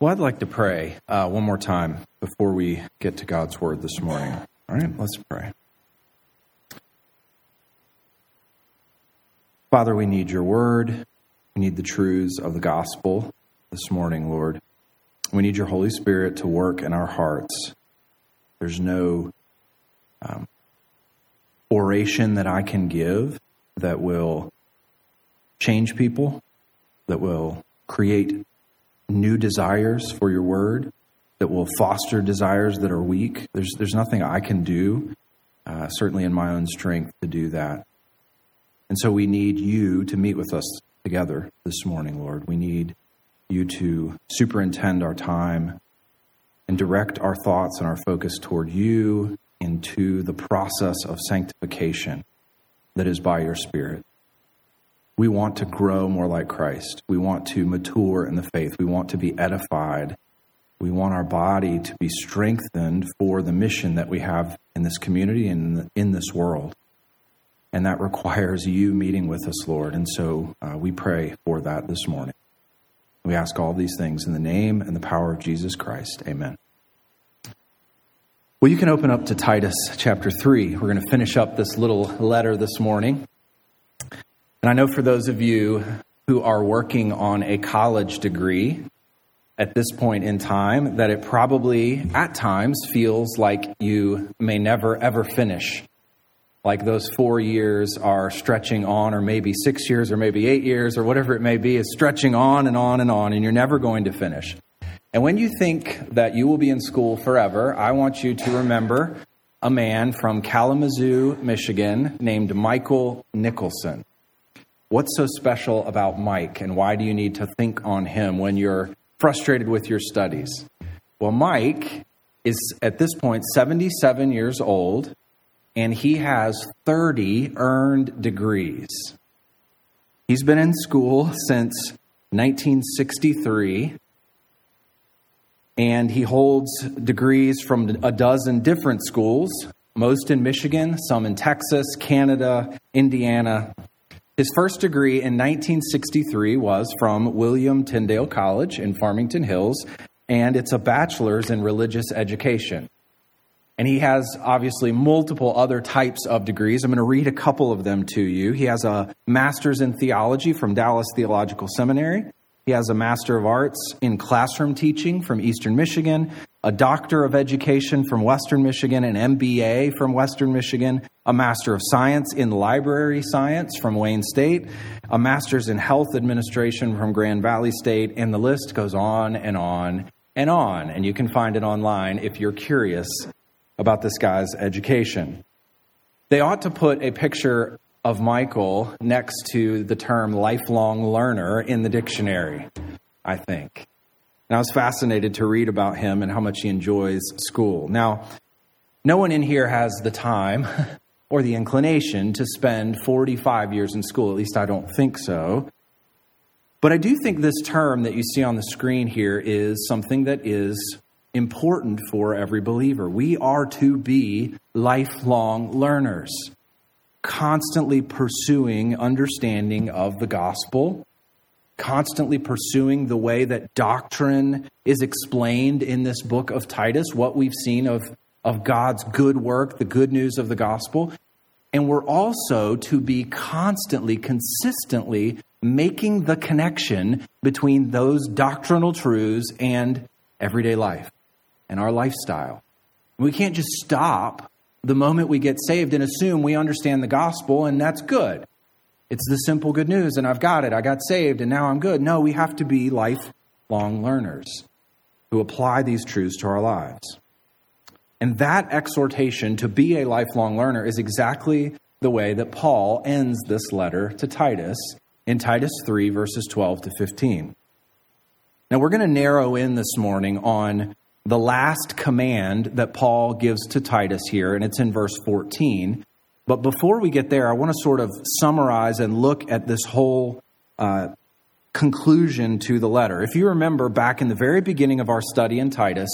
Well, I'd like to pray uh, one more time before we get to God's word this morning. All right, let's pray. Father, we need your word. We need the truths of the gospel this morning, Lord. We need your Holy Spirit to work in our hearts. There's no um, oration that I can give that will change people, that will create new desires for your word, that will foster desires that are weak. There's, there's nothing I can do, uh, certainly in my own strength, to do that. And so we need you to meet with us together this morning, Lord. We need you to superintend our time and direct our thoughts and our focus toward you into the process of sanctification that is by your Spirit. We want to grow more like Christ. We want to mature in the faith. We want to be edified. We want our body to be strengthened for the mission that we have in this community and in this world. And that requires you meeting with us, Lord. And so uh, we pray for that this morning. We ask all these things in the name and the power of Jesus Christ. Amen. Well, you can open up to Titus chapter 3. We're going to finish up this little letter this morning. And I know for those of you who are working on a college degree at this point in time, that it probably at times feels like you may never ever finish. Like those four years are stretching on, or maybe six years, or maybe eight years, or whatever it may be, is stretching on and on and on, and you're never going to finish. And when you think that you will be in school forever, I want you to remember a man from Kalamazoo, Michigan, named Michael Nicholson. What's so special about Mike, and why do you need to think on him when you're frustrated with your studies? Well, Mike is at this point 77 years old, and he has 30 earned degrees. He's been in school since 1963, and he holds degrees from a dozen different schools, most in Michigan, some in Texas, Canada, Indiana, his first degree in 1963 was from William Tyndale College in Farmington Hills, and it's a bachelor's in religious education. And he has obviously multiple other types of degrees. I'm going to read a couple of them to you. He has a master's in theology from Dallas Theological Seminary. He has a Master of Arts in Classroom Teaching from Eastern Michigan, a Doctor of Education from Western Michigan, an MBA from Western Michigan, a Master of Science in Library Science from Wayne State, a Master's in Health Administration from Grand Valley State, and the list goes on and on and on. And you can find it online if you're curious about this guy's education. They ought to put a picture of Michael next to the term lifelong learner in the dictionary, I think. And I was fascinated to read about him and how much he enjoys school. Now, no one in here has the time or the inclination to spend 45 years in school. At least I don't think so. But I do think this term that you see on the screen here is something that is important for every believer. We are to be lifelong learners constantly pursuing understanding of the gospel, constantly pursuing the way that doctrine is explained in this book of Titus, what we've seen of, of God's good work, the good news of the gospel. And we're also to be constantly, consistently making the connection between those doctrinal truths and everyday life and our lifestyle. We can't just stop the moment we get saved and assume we understand the gospel and that's good. It's the simple good news and I've got it. I got saved and now I'm good. No, we have to be lifelong learners who apply these truths to our lives. And that exhortation to be a lifelong learner is exactly the way that Paul ends this letter to Titus in Titus 3, verses 12 to 15. Now, we're going to narrow in this morning on the last command that Paul gives to Titus here, and it's in verse 14. But before we get there, I want to sort of summarize and look at this whole uh, conclusion to the letter. If you remember back in the very beginning of our study in Titus,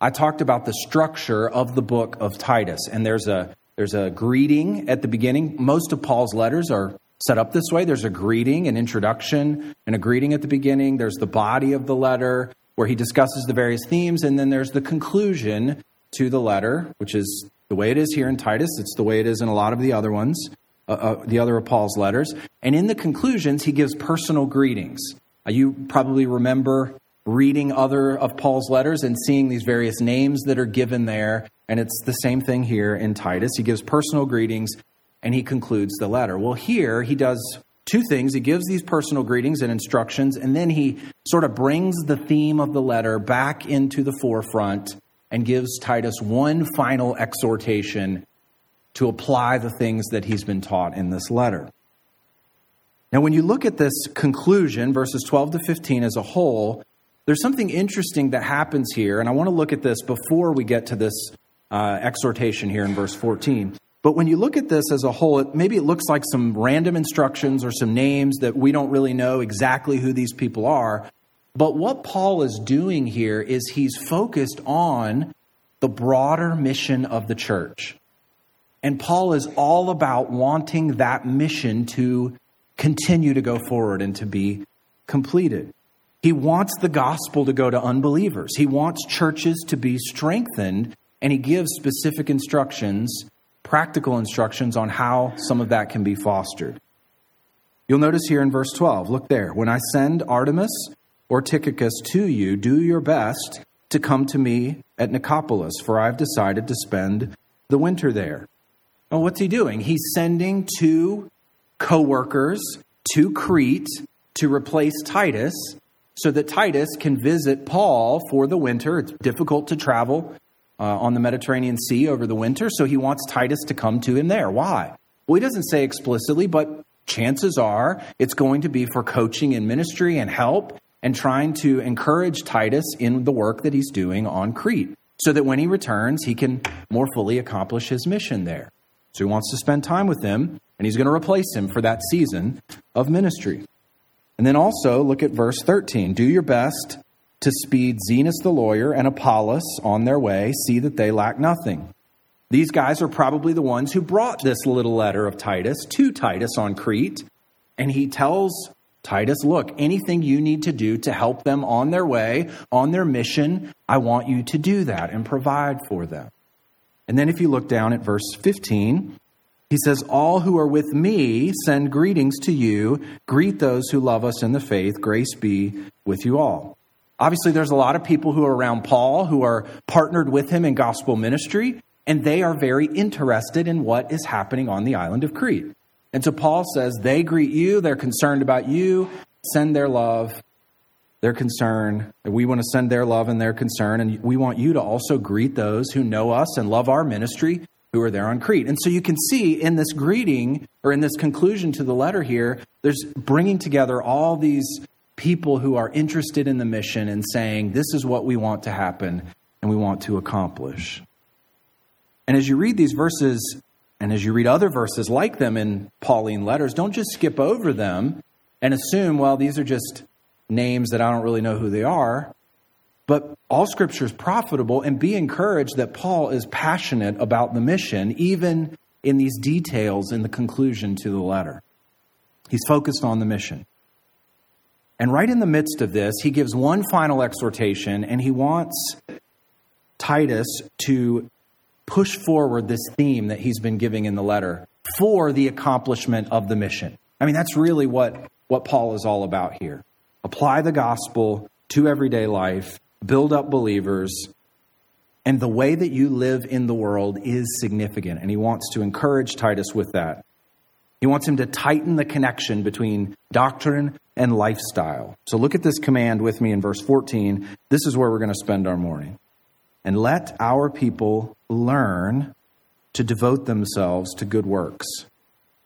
I talked about the structure of the book of Titus, and there's a there's a greeting at the beginning. Most of Paul's letters are set up this way. There's a greeting, an introduction, and a greeting at the beginning. There's the body of the letter, where he discusses the various themes, and then there's the conclusion to the letter, which is the way it is here in Titus. It's the way it is in a lot of the other ones, uh, uh, the other of Paul's letters. And in the conclusions, he gives personal greetings. Uh, you probably remember reading other of Paul's letters and seeing these various names that are given there. And it's the same thing here in Titus. He gives personal greetings and he concludes the letter. Well, here he does two things. He gives these personal greetings and instructions, and then he sort of brings the theme of the letter back into the forefront and gives Titus one final exhortation to apply the things that he's been taught in this letter. Now, when you look at this conclusion, verses 12 to 15 as a whole, there's something interesting that happens here, and I want to look at this before we get to this uh, exhortation here in verse 14. But when you look at this as a whole, it, maybe it looks like some random instructions or some names that we don't really know exactly who these people are. But what Paul is doing here is he's focused on the broader mission of the church. And Paul is all about wanting that mission to continue to go forward and to be completed. He wants the gospel to go to unbelievers. He wants churches to be strengthened, and he gives specific instructions, practical instructions on how some of that can be fostered. You'll notice here in verse 12, look there. When I send Artemas or Tychicus to you, do your best to come to me at Nicopolis, for I've decided to spend the winter there. Well, what's he doing? He's sending two co workers to Crete to replace Titus so that Titus can visit Paul for the winter. It's difficult to travel uh, on the Mediterranean Sea over the winter, so he wants Titus to come to him there. Why? Well, he doesn't say explicitly, but chances are it's going to be for coaching and ministry and help and trying to encourage Titus in the work that he's doing on Crete so that when he returns, he can more fully accomplish his mission there. So he wants to spend time with him, and he's going to replace him for that season of ministry. And then also look at verse 13. Do your best to speed Zenas the lawyer and Apollos on their way. See that they lack nothing. These guys are probably the ones who brought this little letter of Titus to Titus on Crete. And he tells Titus, look, anything you need to do to help them on their way, on their mission, I want you to do that and provide for them. And then if you look down at verse 15, he says, All who are with me send greetings to you. Greet those who love us in the faith. Grace be with you all. Obviously, there's a lot of people who are around Paul who are partnered with him in gospel ministry, and they are very interested in what is happening on the island of Crete. And so Paul says they greet you, they're concerned about you, send their love, their concern. We want to send their love and their concern, and we want you to also greet those who know us and love our ministry who are there on Crete. And so you can see in this greeting or in this conclusion to the letter here, there's bringing together all these people who are interested in the mission and saying, this is what we want to happen and we want to accomplish. And as you read these verses, and as you read other verses like them in Pauline letters, don't just skip over them and assume, well, these are just names that I don't really know who they are. But all scripture is profitable, and be encouraged that Paul is passionate about the mission, even in these details in the conclusion to the letter. He's focused on the mission. And right in the midst of this, he gives one final exhortation, and he wants Titus to push forward this theme that he's been giving in the letter for the accomplishment of the mission. I mean, that's really what, what Paul is all about here. Apply the gospel to everyday life, build up believers, and the way that you live in the world is significant. And he wants to encourage Titus with that. He wants him to tighten the connection between doctrine and lifestyle. So look at this command with me in verse 14. This is where we're going to spend our morning and let our people learn to devote themselves to good works,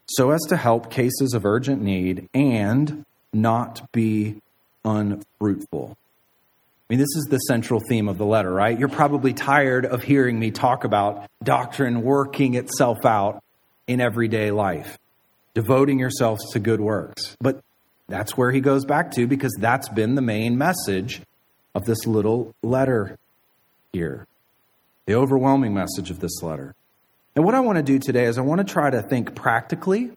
so as to help cases of urgent need and not be unfruitful. I mean, this is the central theme of the letter, right? You're probably tired of hearing me talk about doctrine working itself out in everyday life, devoting yourselves to good works. But that's where he goes back to because that's been the main message of this little letter here. The overwhelming message of this letter. And what I want to do today is I want to try to think practically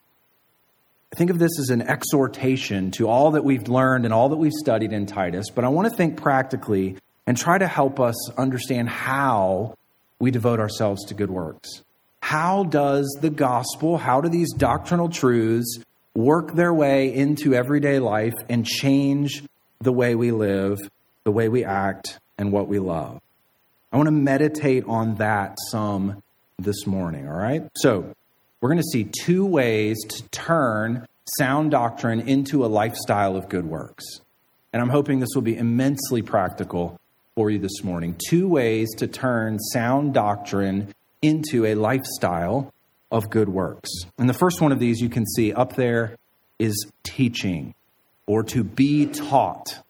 think of this as an exhortation to all that we've learned and all that we've studied in Titus, but I want to think practically and try to help us understand how we devote ourselves to good works. How does the gospel, how do these doctrinal truths work their way into everyday life and change the way we live, the way we act, and what we love? I want to meditate on that some this morning, all right? So, we're going to see two ways to turn sound doctrine into a lifestyle of good works. And I'm hoping this will be immensely practical for you this morning. Two ways to turn sound doctrine into a lifestyle of good works. And the first one of these you can see up there is teaching or to be taught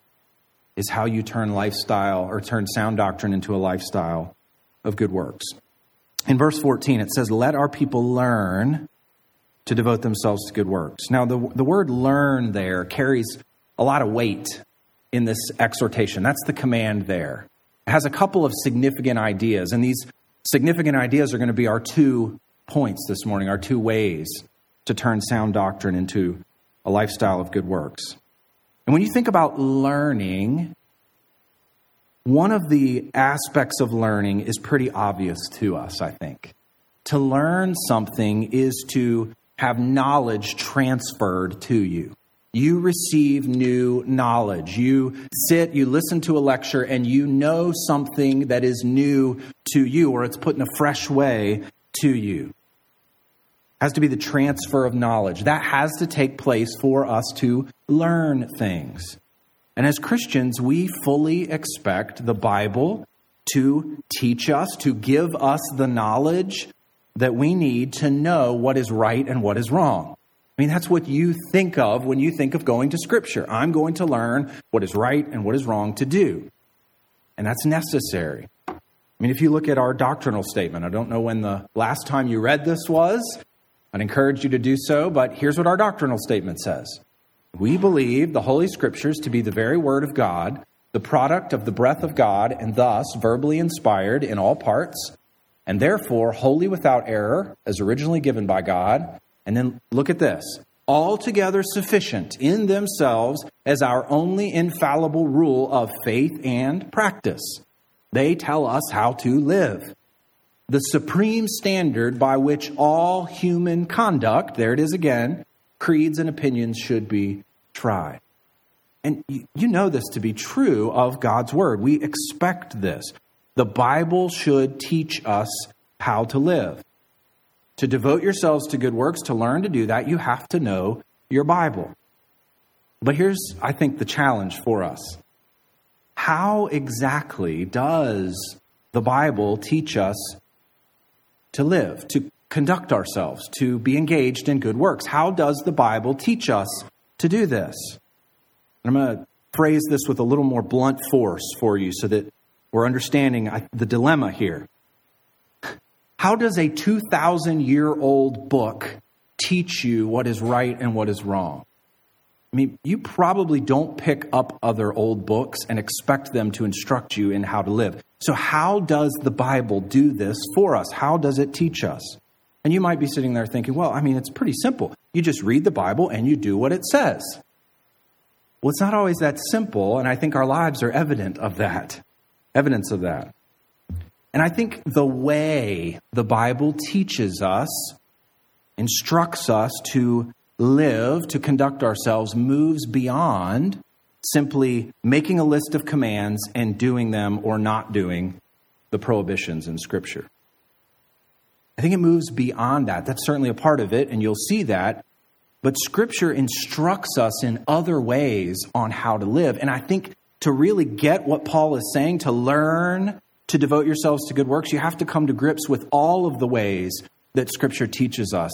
is how you turn lifestyle or turn sound doctrine into a lifestyle of good works. In verse 14, it says, Let our people learn to devote themselves to good works. Now, the, the word learn there carries a lot of weight in this exhortation. That's the command there. It has a couple of significant ideas, and these significant ideas are going to be our two points this morning, our two ways to turn sound doctrine into a lifestyle of good works. And when you think about learning, one of the aspects of learning is pretty obvious to us, I think. To learn something is to have knowledge transferred to you. You receive new knowledge. You sit, you listen to a lecture, and you know something that is new to you, or it's put in a fresh way to you. It has to be the transfer of knowledge. That has to take place for us to learn things. And as Christians, we fully expect the Bible to teach us, to give us the knowledge that we need to know what is right and what is wrong. I mean, that's what you think of when you think of going to Scripture. I'm going to learn what is right and what is wrong to do. And that's necessary. I mean, if you look at our doctrinal statement, I don't know when the last time you read this was. I'd encourage you to do so, but here's what our doctrinal statement says We believe the Holy Scriptures to be the very Word of God, the product of the breath of God, and thus verbally inspired in all parts and therefore wholly without error, as originally given by God. And then look at this altogether sufficient in themselves as our only infallible rule of faith and practice. They tell us how to live. The supreme standard by which all human conduct, there it is again, creeds and opinions should be tried. And you know this to be true of God's word. We expect this. The Bible should teach us how to live. To devote yourselves to good works, to learn to do that, you have to know your Bible. But here's, I think, the challenge for us. How exactly does the Bible teach us to live, to conduct ourselves, to be engaged in good works? How does the Bible teach us to do this? I'm going to phrase this with a little more blunt force for you so that we're understanding the dilemma here. How does a 2,000 year old book teach you what is right and what is wrong? I mean, you probably don't pick up other old books and expect them to instruct you in how to live. So, how does the Bible do this for us? How does it teach us? And you might be sitting there thinking, well, I mean, it's pretty simple. You just read the Bible and you do what it says. Well, it's not always that simple, and I think our lives are evident of that evidence of that. And I think the way the Bible teaches us, instructs us to live, to conduct ourselves, moves beyond simply making a list of commands and doing them or not doing the prohibitions in Scripture. I think it moves beyond that. That's certainly a part of it, and you'll see that. But Scripture instructs us in other ways on how to live. And I think to really get what Paul is saying, to learn to devote yourselves to good works, you have to come to grips with all of the ways that Scripture teaches us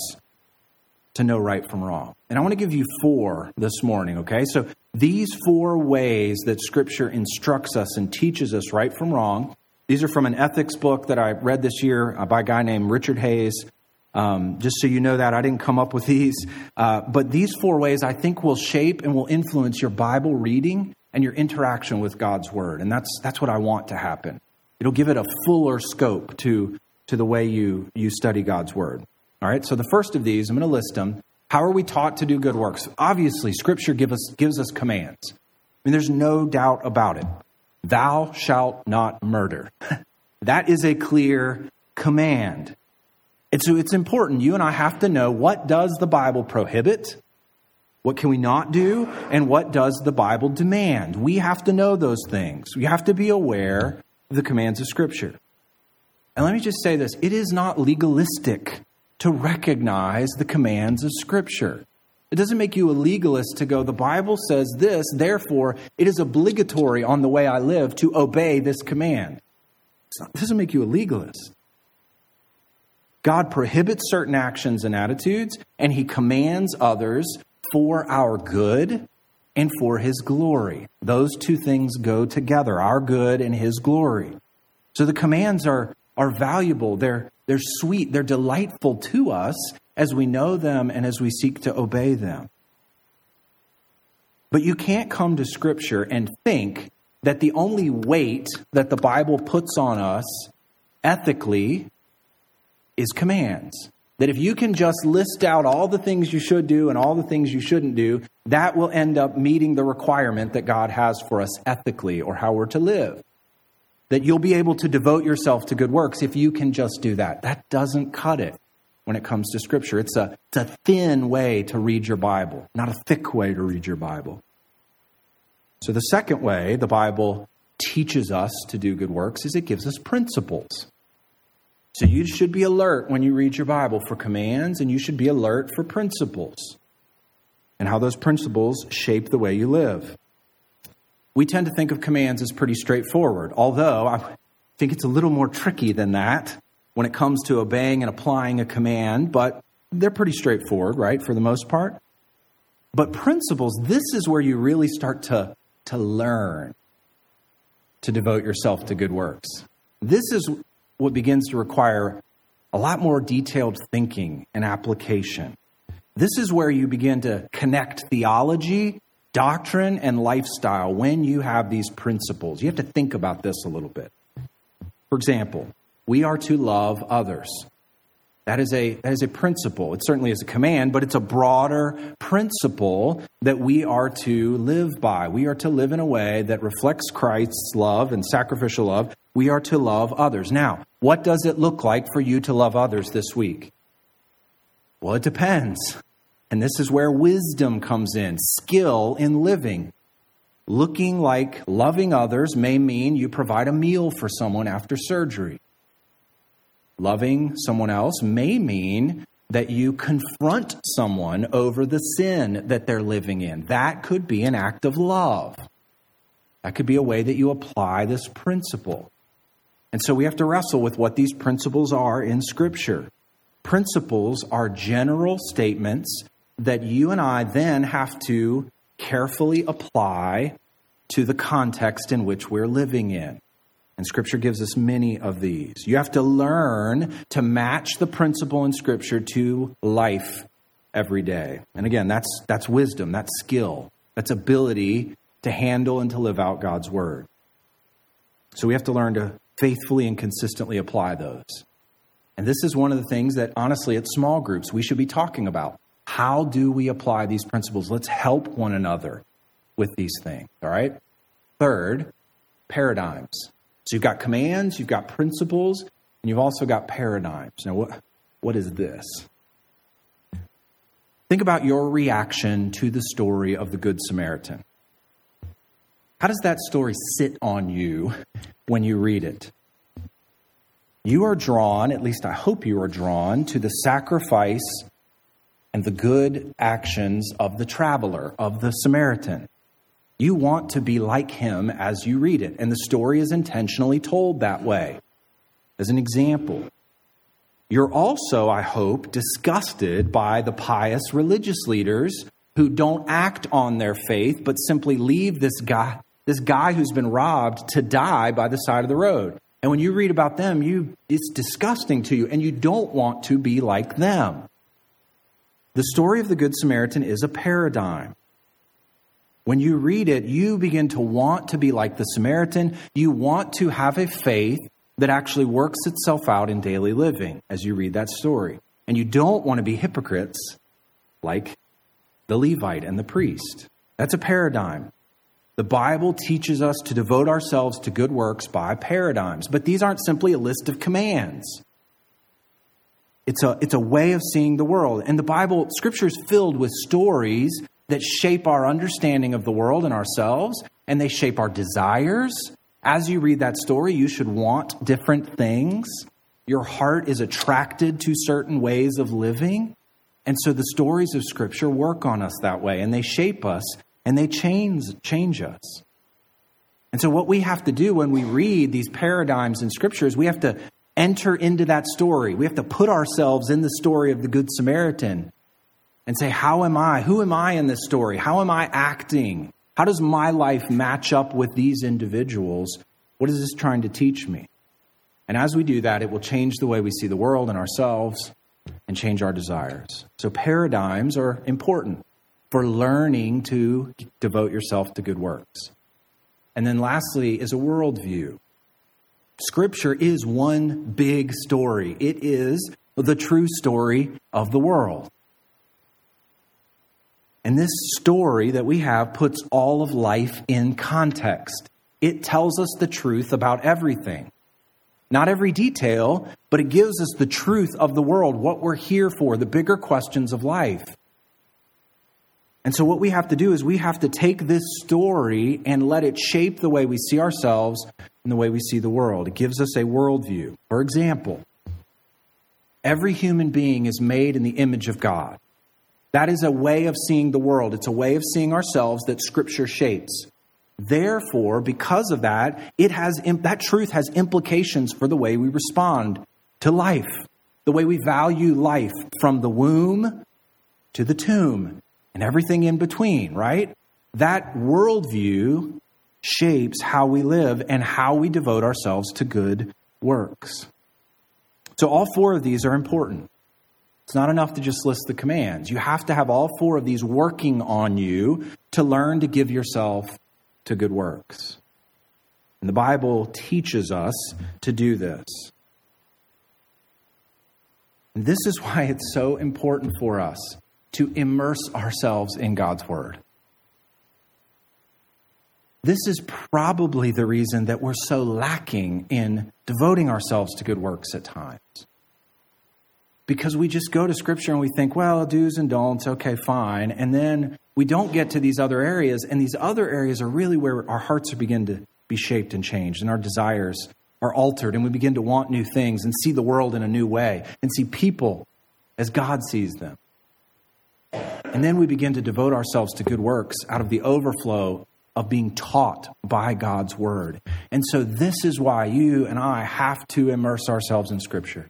to know right from wrong. And I want to give you four this morning, okay? So these four ways that Scripture instructs us and teaches us right from wrong, these are from an ethics book that I read this year uh, by a guy named Richard Hays. Um, just so you know that, I didn't come up with these. Uh, but these four ways I think will shape and will influence your Bible reading and your interaction with God's word. And that's, that's what I want to happen. It'll give it a fuller scope to, to the way you, you study God's word. All right, so the first of these, I'm going to list them. How are we taught to do good works? Obviously, Scripture give us, gives us commands. I mean, there's no doubt about it. Thou shalt not murder. that is a clear command. And so it's important. You and I have to know what does the Bible prohibit? What can we not do? And what does the Bible demand? We have to know those things. We have to be aware of the commands of Scripture. And let me just say this it is not legalistic to recognize the commands of Scripture. It doesn't make you a legalist to go, the Bible says this, therefore it is obligatory on the way I live to obey this command. Not, it doesn't make you a legalist. God prohibits certain actions and attitudes, and He commands others for our good and for His glory. Those two things go together our good and His glory. So the commands are, are valuable, they're, they're sweet, they're delightful to us as we know them and as we seek to obey them. But you can't come to Scripture and think that the only weight that the Bible puts on us ethically is commands. That if you can just list out all the things you should do and all the things you shouldn't do, that will end up meeting the requirement that God has for us ethically or how we're to live. That you'll be able to devote yourself to good works if you can just do that. That doesn't cut it when it comes to Scripture. It's a, it's a thin way to read your Bible, not a thick way to read your Bible. So, the second way the Bible teaches us to do good works is it gives us principles. So you should be alert when you read your Bible for commands, and you should be alert for principles and how those principles shape the way you live. We tend to think of commands as pretty straightforward, although I think it's a little more tricky than that when it comes to obeying and applying a command, but they're pretty straightforward, right, for the most part. But principles, this is where you really start to, to learn to devote yourself to good works. This is what begins to require a lot more detailed thinking and application. This is where you begin to connect theology, doctrine, and lifestyle when you have these principles. You have to think about this a little bit. For example, we are to love others. That is a that is a principle. It certainly is a command, but it's a broader principle that we are to live by. We are to live in a way that reflects Christ's love and sacrificial love. We are to love others. Now, what does it look like for you to love others this week? Well, it depends. And this is where wisdom comes in, skill in living. Looking like loving others may mean you provide a meal for someone after surgery. Loving someone else may mean that you confront someone over the sin that they're living in. That could be an act of love. That could be a way that you apply this principle. And so we have to wrestle with what these principles are in Scripture. Principles are general statements that you and I then have to carefully apply to the context in which we're living in. And Scripture gives us many of these. You have to learn to match the principle in Scripture to life every day. And again, that's, that's wisdom, that's skill, that's ability to handle and to live out God's Word. So we have to learn to faithfully and consistently apply those. And this is one of the things that, honestly, at small groups, we should be talking about. How do we apply these principles? Let's help one another with these things, all right? Third, paradigms. So you've got commands, you've got principles, and you've also got paradigms. Now, what, what is this? Think about your reaction to the story of the Good Samaritan. How does that story sit on you when you read it? You are drawn, at least I hope you are drawn, to the sacrifice and the good actions of the traveler, of the Samaritan. You want to be like him as you read it, and the story is intentionally told that way. As an example, you're also, I hope, disgusted by the pious religious leaders who don't act on their faith but simply leave this guy this guy who's been robbed to die by the side of the road. And when you read about them, you it's disgusting to you and you don't want to be like them. The story of the good Samaritan is a paradigm. When you read it, you begin to want to be like the Samaritan. You want to have a faith that actually works itself out in daily living as you read that story. And you don't want to be hypocrites like the Levite and the priest. That's a paradigm. The Bible teaches us to devote ourselves to good works by paradigms, but these aren't simply a list of commands. It's a, it's a way of seeing the world. And the Bible, Scripture is filled with stories that shape our understanding of the world and ourselves, and they shape our desires. As you read that story, you should want different things. Your heart is attracted to certain ways of living. And so the stories of Scripture work on us that way, and they shape us and they change, change us. And so, what we have to do when we read these paradigms in Scripture is we have to enter into that story. We have to put ourselves in the story of the Good Samaritan and say, How am I? Who am I in this story? How am I acting? How does my life match up with these individuals? What is this trying to teach me? And as we do that, it will change the way we see the world and ourselves and change our desires. So, paradigms are important for learning to devote yourself to good works. And then lastly is a worldview. Scripture is one big story. It is the true story of the world. And this story that we have puts all of life in context. It tells us the truth about everything. Not every detail, but it gives us the truth of the world, what we're here for, the bigger questions of life. And so, what we have to do is we have to take this story and let it shape the way we see ourselves and the way we see the world. It gives us a worldview. For example, every human being is made in the image of God. That is a way of seeing the world, it's a way of seeing ourselves that Scripture shapes. Therefore, because of that, it has that truth has implications for the way we respond to life, the way we value life from the womb to the tomb and everything in between, right? That worldview shapes how we live and how we devote ourselves to good works. So, all four of these are important. It's not enough to just list the commands. You have to have all four of these working on you to learn to give yourself to good works. And the Bible teaches us to do this. And this is why it's so important for us to immerse ourselves in God's Word. This is probably the reason that we're so lacking in devoting ourselves to good works at times. Because we just go to Scripture and we think, well, do's and don'ts, okay, fine. And then we don't get to these other areas, and these other areas are really where our hearts begin to be shaped and changed, and our desires are altered, and we begin to want new things and see the world in a new way and see people as God sees them. And then we begin to devote ourselves to good works out of the overflow of being taught by God's word. And so, this is why you and I have to immerse ourselves in Scripture.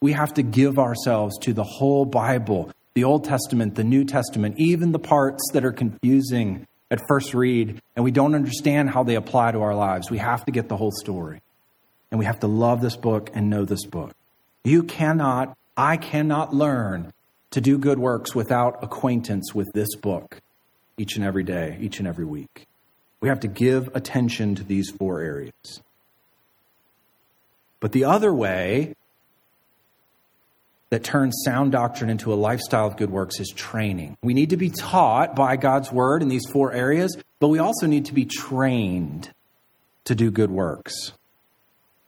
We have to give ourselves to the whole Bible, the Old Testament, the New Testament, even the parts that are confusing at first read and we don't understand how they apply to our lives. We have to get the whole story. And we have to love this book and know this book. You cannot, I cannot learn to do good works without acquaintance with this book each and every day, each and every week. We have to give attention to these four areas. But the other way that turns sound doctrine into a lifestyle of good works is training. We need to be taught by God's word in these four areas, but we also need to be trained to do good works.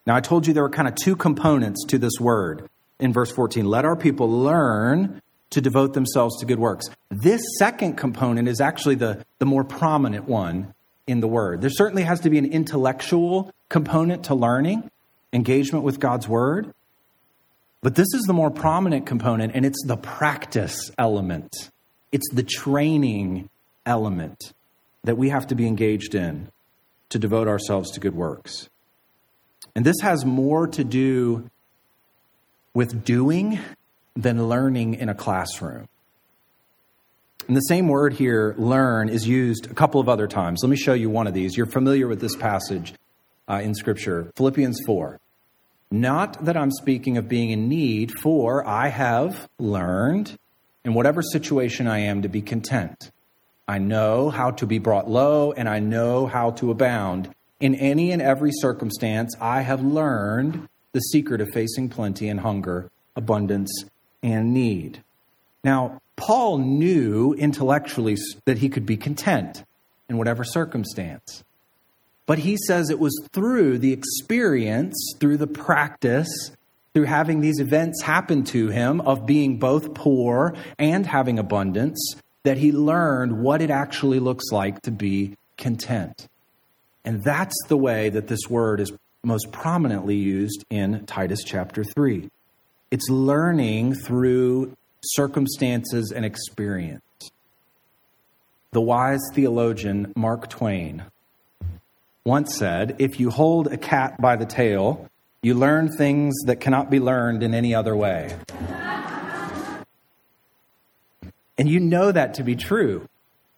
Now, I told you there were kind of two components to this word in verse 14. Let our people learn to devote themselves to good works. This second component is actually the, the more prominent one in the word. There certainly has to be an intellectual component to learning, engagement with God's word. But this is the more prominent component, and it's the practice element. It's the training element that we have to be engaged in to devote ourselves to good works. And this has more to do with doing than learning in a classroom. And the same word here, learn, is used a couple of other times. Let me show you one of these. You're familiar with this passage uh, in Scripture Philippians 4. Not that I'm speaking of being in need, for I have learned in whatever situation I am to be content. I know how to be brought low, and I know how to abound. In any and every circumstance, I have learned the secret of facing plenty and hunger, abundance and need. Now, Paul knew intellectually that he could be content in whatever circumstance. But he says it was through the experience, through the practice, through having these events happen to him of being both poor and having abundance, that he learned what it actually looks like to be content. And that's the way that this word is most prominently used in Titus chapter 3. It's learning through circumstances and experience. The wise theologian Mark Twain once said If you hold a cat by the tail, you learn things that cannot be learned in any other way. and you know that to be true.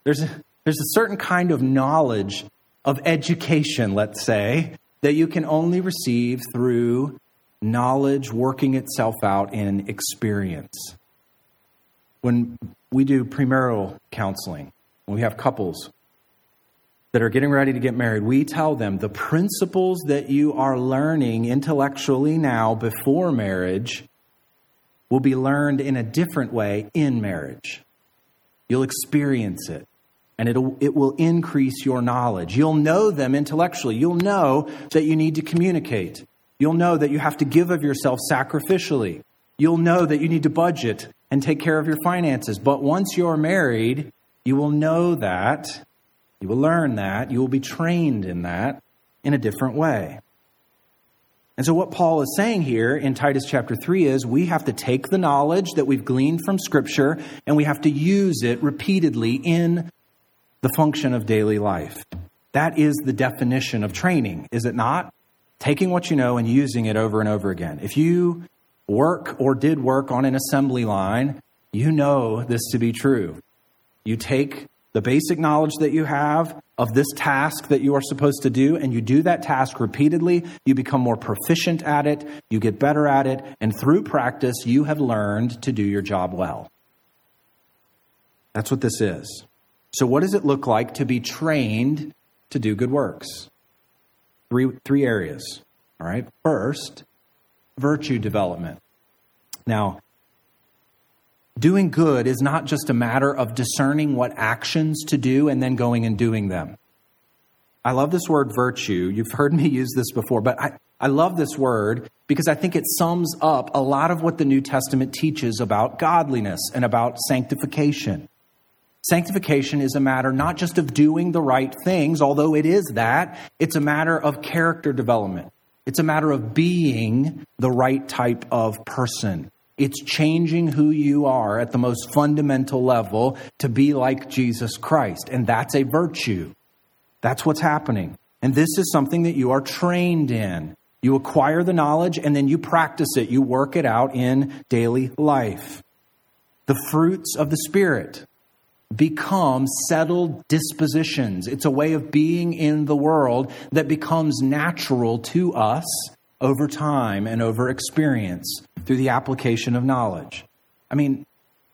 There's a, there's a certain kind of knowledge of education, let's say, that you can only receive through knowledge working itself out in experience. When we do premarital counseling, when we have couples that are getting ready to get married, we tell them the principles that you are learning intellectually now before marriage will be learned in a different way in marriage. You'll experience it and it'll, it will increase your knowledge. You'll know them intellectually. You'll know that you need to communicate. You'll know that you have to give of yourself sacrificially. You'll know that you need to budget and take care of your finances. But once you're married, you will know that. You will learn that. You will be trained in that in a different way. And so, what Paul is saying here in Titus chapter 3 is we have to take the knowledge that we've gleaned from Scripture and we have to use it repeatedly in the function of daily life. That is the definition of training, is it not? Taking what you know and using it over and over again. If you work or did work on an assembly line, you know this to be true. You take the basic knowledge that you have of this task that you are supposed to do, and you do that task repeatedly, you become more proficient at it, you get better at it, and through practice, you have learned to do your job well. That's what this is. So, what does it look like to be trained to do good works? Three, three areas. All right. First, virtue development. Now, doing good is not just a matter of discerning what actions to do and then going and doing them. I love this word virtue. You've heard me use this before, but I, I love this word because I think it sums up a lot of what the New Testament teaches about godliness and about sanctification. Sanctification is a matter not just of doing the right things, although it is that, it's a matter of character development. It's a matter of being the right type of person. It's changing who you are at the most fundamental level to be like Jesus Christ. And that's a virtue. That's what's happening. And this is something that you are trained in. You acquire the knowledge and then you practice it. You work it out in daily life. The fruits of the Spirit become settled dispositions. It's a way of being in the world that becomes natural to us over time and over experience through the application of knowledge. I mean,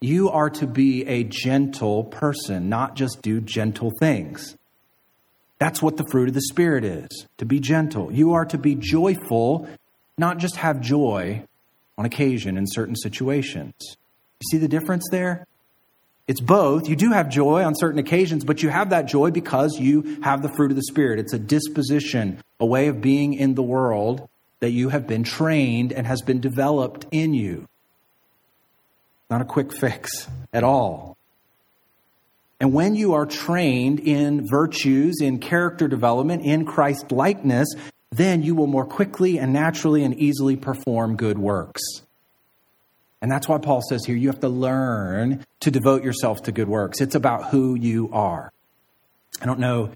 you are to be a gentle person, not just do gentle things. That's what the fruit of the Spirit is to be gentle. You are to be joyful, not just have joy on occasion in certain situations. You see the difference there? It's both. You do have joy on certain occasions, but you have that joy because you have the fruit of the Spirit. It's a disposition, a way of being in the world that you have been trained and has been developed in you. Not a quick fix at all. And when you are trained in virtues, in character development, in Christ likeness, then you will more quickly and naturally and easily perform good works. And that's why Paul says here you have to learn to devote yourself to good works. It's about who you are. I don't know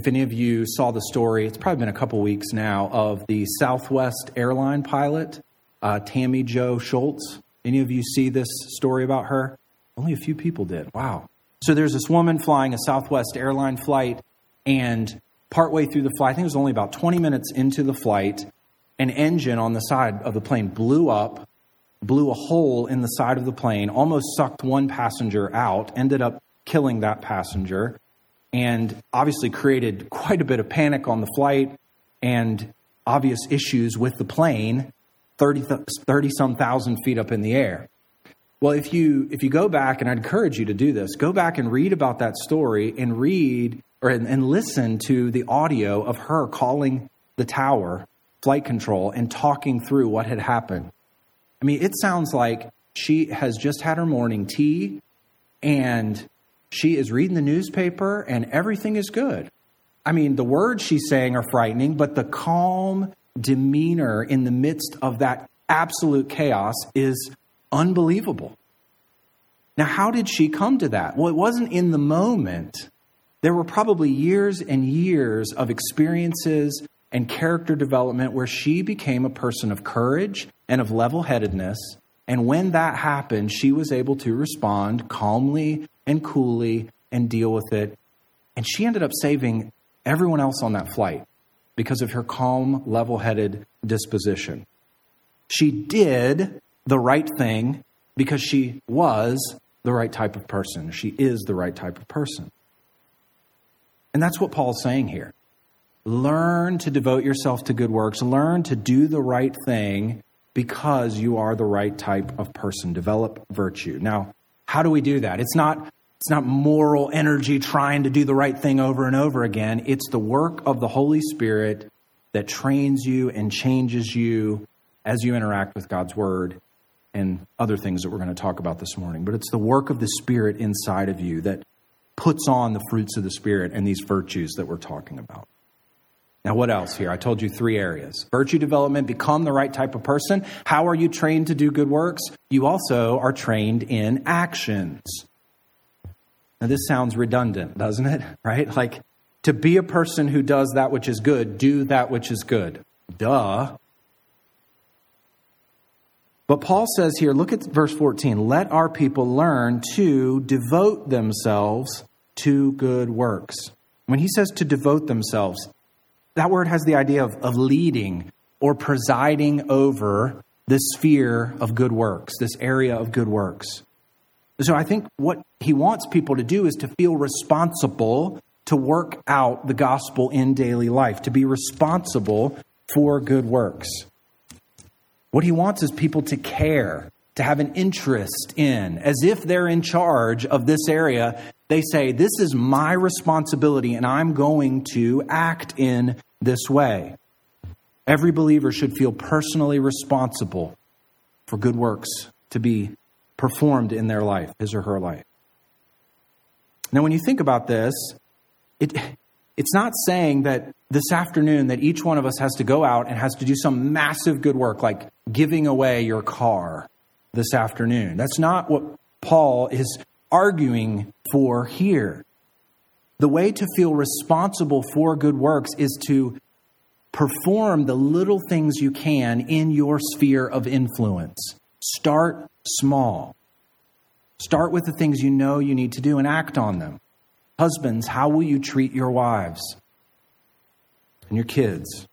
if any of you saw the story, it's probably been a couple weeks now, of the Southwest airline pilot, uh, Tammie Jo Shults. Any of you see this story about her? Only a few people did. Wow. So there's this woman flying a Southwest airline flight, and partway through the flight, I think it was only about 20 minutes into the flight, an engine on the side of the plane blew up blew a hole in the side of the plane, almost sucked one passenger out, ended up killing that passenger, and obviously created quite a bit of panic on the flight and obvious issues with the plane 30, 30 some thousand feet up in the air. Well, if you if you go back, and I encourage you to do this, go back and read about that story and read or and listen to the audio of her calling the tower flight control and talking through what had happened. I mean, it sounds like she has just had her morning tea and she is reading the newspaper and everything is good. I mean, the words she's saying are frightening, but the calm demeanor in the midst of that absolute chaos is unbelievable. Now, how did she come to that? Well, it wasn't in the moment. There were probably years and years of experiences and character development where she became a person of courage and of level headedness. And when that happened, she was able to respond calmly and coolly and deal with it. And she ended up saving everyone else on that flight because of her calm, level headed disposition. She did the right thing because she was the right type of person. She is the right type of person. And that's what Paul's saying here. Learn to devote yourself to good works. Learn to do the right thing because you are the right type of person. Develop virtue. Now, how do we do that? It's not it's not moral energy trying to do the right thing over and over again. It's the work of the Holy Spirit that trains you and changes you as you interact with God's word and other things that we're going to talk about this morning. But it's the work of the Spirit inside of you that puts on the fruits of the Spirit and these virtues that we're talking about. Now, what else here? I told you three areas virtue development, become the right type of person. How are you trained to do good works? You also are trained in actions. Now, this sounds redundant, doesn't it? Right? Like to be a person who does that which is good, do that which is good. Duh. But Paul says here, look at verse 14 let our people learn to devote themselves to good works. When he says to devote themselves, that word has the idea of, of leading or presiding over this sphere of good works, this area of good works. So I think what he wants people to do is to feel responsible to work out the gospel in daily life, to be responsible for good works. What he wants is people to care, to have an interest in, as if they're in charge of this area. They say, This is my responsibility, and I'm going to act in this way. Every believer should feel personally responsible for good works to be performed in their life, his or her life. Now, when you think about this, it, it's not saying that this afternoon that each one of us has to go out and has to do some massive good work like giving away your car this afternoon. That's not what Paul is arguing for here. The way to feel responsible for good works is to perform the little things you can in your sphere of influence. Start small. Start with the things you know you need to do and act on them. Husbands, how will you treat your wives and your kids?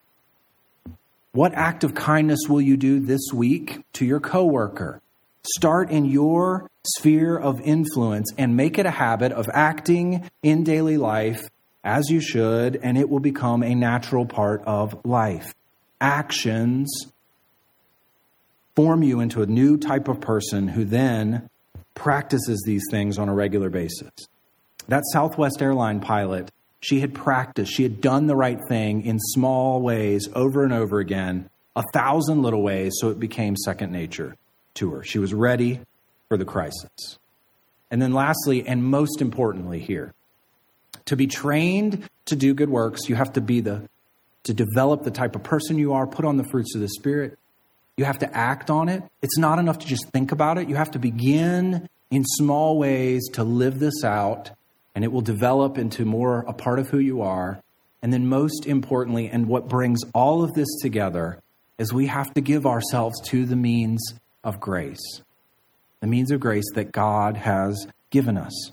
What act of kindness will you do this week to your coworker? Start in your sphere of influence and make it a habit of acting in daily life as you should, and it will become a natural part of life. Actions form you into a new type of person who then practices these things on a regular basis. That Southwest airline pilot, she had practiced, she had done the right thing in small ways over and over again, a thousand little ways, so it became second nature to her. She was ready for the crisis. And then, lastly, and most importantly, here, to be trained to do good works, you have to be the to develop the type of person you are, put on the fruits of the Spirit, you have to act on it. It's not enough to just think about it. You have to begin in small ways to live this out, and it will develop into more a part of who you are. And then, most importantly, and what brings all of this together, is we have to give ourselves to the means of grace, the means of grace that God has given us.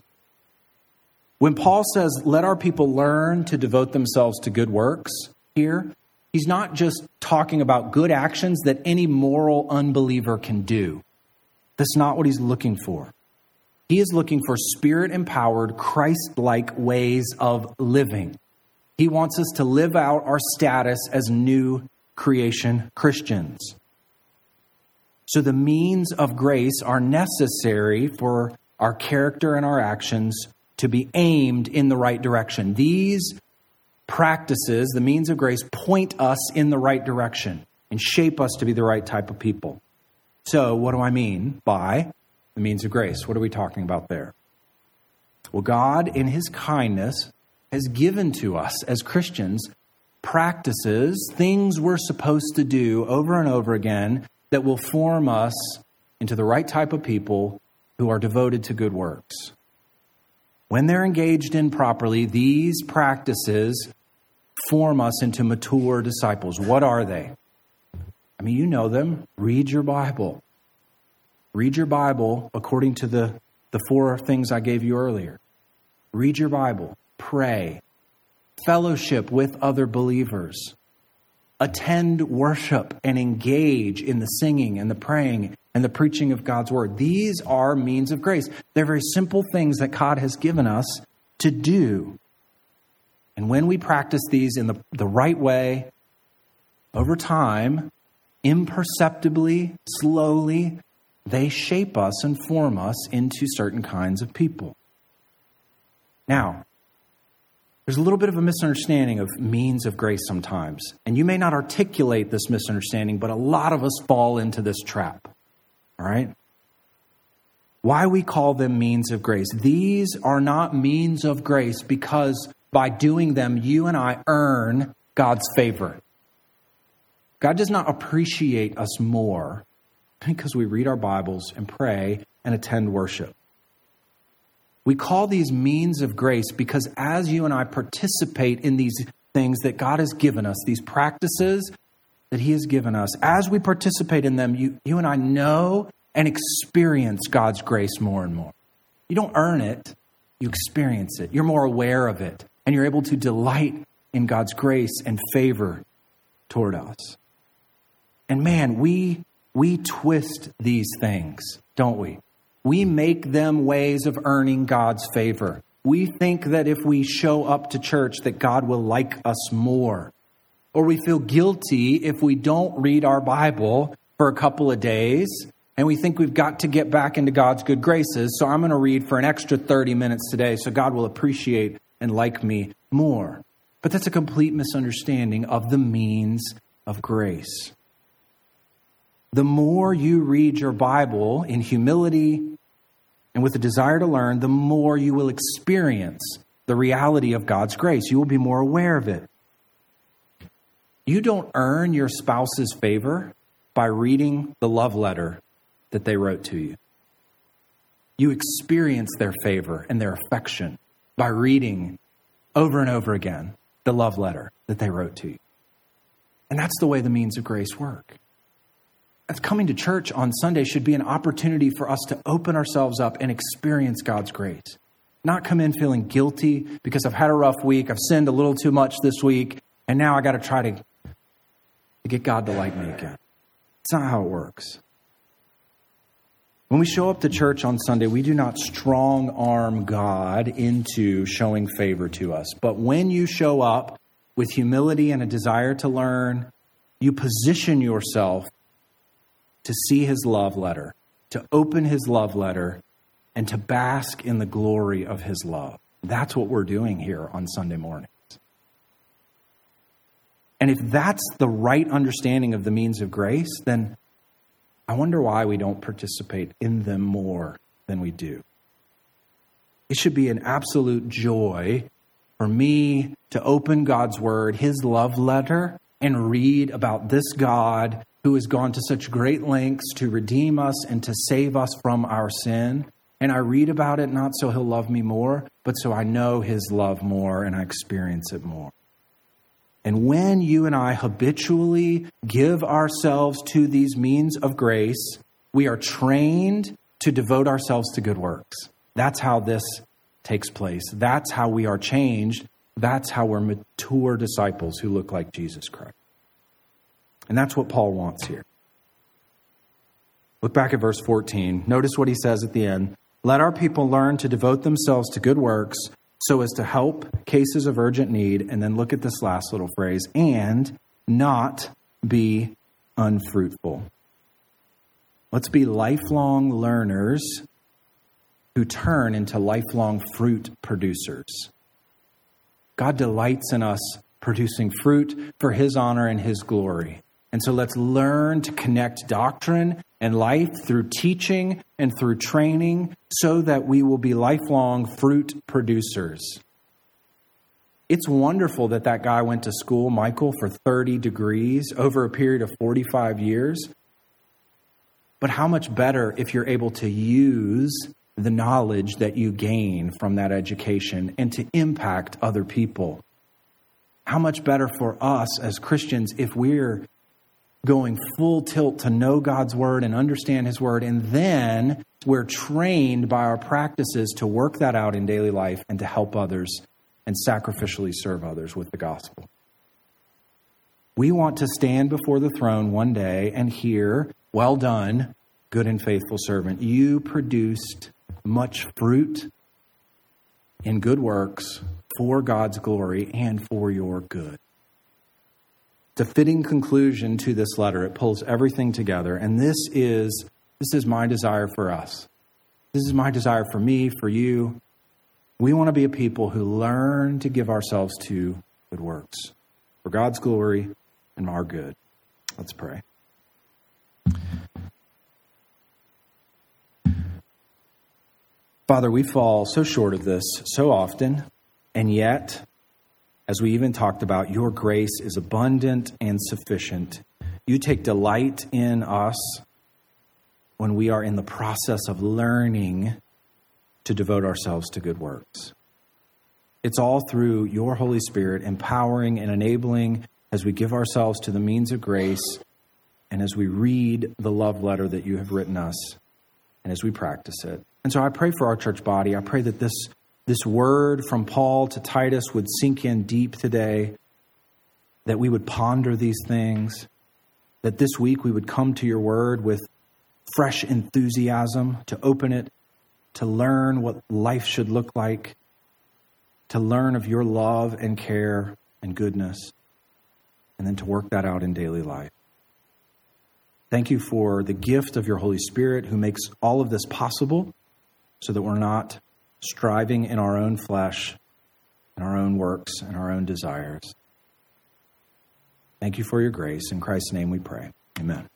When Paul says, let our people learn to devote themselves to good works here, He's not just talking about good actions that any moral unbeliever can do. That's not what he's looking for. He is looking for spirit empowered, Christ like ways of living. He wants us to live out our status as new creation Christians. So the means of grace are necessary for our character and our actions to be aimed in the right direction. These practices, the means of grace, point us in the right direction and shape us to be the right type of people. So, what do I mean by the means of grace? What are we talking about there? Well, God, in His kindness, has given to us as Christians practices, things we're supposed to do over and over again that will form us into the right type of people who are devoted to good works. When they're engaged in properly, these practices form us into mature disciples. What are they? I mean, you know them. Read your Bible. Read your Bible according to the, the four things I gave you earlier. Read your Bible. Pray. Fellowship with other believers. Attend worship and engage in the singing and the praying and the preaching of God's word. These are means of grace. They're very simple things that God has given us to do. And when we practice these in the, the right way, over time, imperceptibly, slowly, they shape us and form us into certain kinds of people. Now, there's a little bit of a misunderstanding of means of grace sometimes. And you may not articulate this misunderstanding, but a lot of us fall into this trap. All right? Why we call them means of grace. These are not means of grace because by doing them, you and I earn God's favor. God does not appreciate us more because we read our Bibles and pray and attend worship. We call these means of grace because as you and I participate in these things that God has given us, these practices that He has given us, as we participate in them, you, you and I know and experience God's grace more and more. You don't earn it, you experience it. You're more aware of it, and you're able to delight in God's grace and favor toward us. And man, we we twist these things, don't we? We make them ways of earning God's favor. We think that if we show up to church that God will like us more. Or we feel guilty if we don't read our Bible for a couple of days and we think we've got to get back into God's good graces. So I'm going to read for an extra 30 minutes today so God will appreciate and like me more. But that's a complete misunderstanding of the means of grace the more you read your Bible in humility and with a desire to learn, the more you will experience the reality of God's grace. You will be more aware of it. You don't earn your spouse's favor by reading the love letter that they wrote to you. You experience their favor and their affection by reading over and over again the love letter that they wrote to you. And that's the way the means of grace work coming to church on Sunday should be an opportunity for us to open ourselves up and experience God's grace. Not come in feeling guilty because I've had a rough week, I've sinned a little too much this week, and now I got to try to, to get God to like me again. It's not how it works. When we show up to church on Sunday, we do not strong arm God into showing favor to us. But when you show up with humility and a desire to learn, you position yourself to see his love letter, to open his love letter, and to bask in the glory of his love. That's what we're doing here on Sunday mornings. And if that's the right understanding of the means of grace, then I wonder why we don't participate in them more than we do. It should be an absolute joy for me to open God's Word, His love letter, and read about this God who has gone to such great lengths to redeem us and to save us from our sin. And I read about it not so he'll love me more, but so I know his love more and I experience it more. And when you and I habitually give ourselves to these means of grace, we are trained to devote ourselves to good works. That's how this takes place. That's how we are changed. That's how we're mature disciples who look like Jesus Christ. And that's what Paul wants here. Look back at verse 14. Notice what he says at the end. Let our people learn to devote themselves to good works so as to help cases of urgent need. And then look at this last little phrase and not be unfruitful. Let's be lifelong learners who turn into lifelong fruit producers. God delights in us producing fruit for His honor and His glory. And so let's learn to connect doctrine and life through teaching and through training so that we will be lifelong fruit producers. It's wonderful that that guy went to school, Michael, for 30 degrees over a period of 45 years. But how much better if you're able to use the knowledge that you gain from that education and to impact other people? How much better for us as Christians if we're going full tilt to know God's word and understand his word, and then we're trained by our practices to work that out in daily life and to help others and sacrificially serve others with the gospel. We want to stand before the throne one day and hear, Well done, good and faithful servant. You produced much fruit in good works for God's glory and for your good. A fitting conclusion to this letter. It pulls everything together. And this is, this is my desire for us. This is my desire for me, for you. We want to be a people who learn to give ourselves to good works for God's glory and our good. Let's pray. Father, we fall so short of this so often, and yet as we even talked about, your grace is abundant and sufficient. You take delight in us when we are in the process of learning to devote ourselves to good works. It's all through your Holy Spirit empowering and enabling as we give ourselves to the means of grace and as we read the love letter that you have written us and as we practice it. And so I pray for our church body. I pray that this this word from Paul to Titus would sink in deep today, that we would ponder these things, that this week we would come to your word with fresh enthusiasm to open it, to learn what life should look like, to learn of your love and care and goodness, and then to work that out in daily life. Thank you for the gift of your Holy Spirit who makes all of this possible so that we're not striving in our own flesh, in our own works, and our own desires. Thank you for your grace. In Christ's name we pray. Amen.